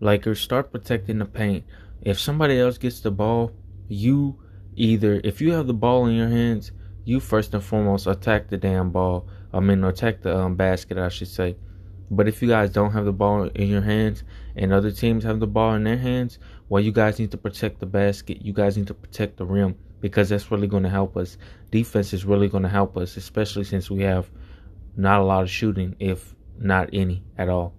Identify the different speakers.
Speaker 1: Lakers, start protecting the paint. If somebody else gets the ball, you either if you have the ball in your hands, you first and foremost attack the damn ball. I mean, attack the um, basket, I should say. But if you guys don't have the ball in your hands and other teams have the ball in their hands, well, you guys need to protect the basket. You guys need to protect the rim because that's really going to help us. Defense is really going to help us, especially since we have not a lot of shooting, if not any at all.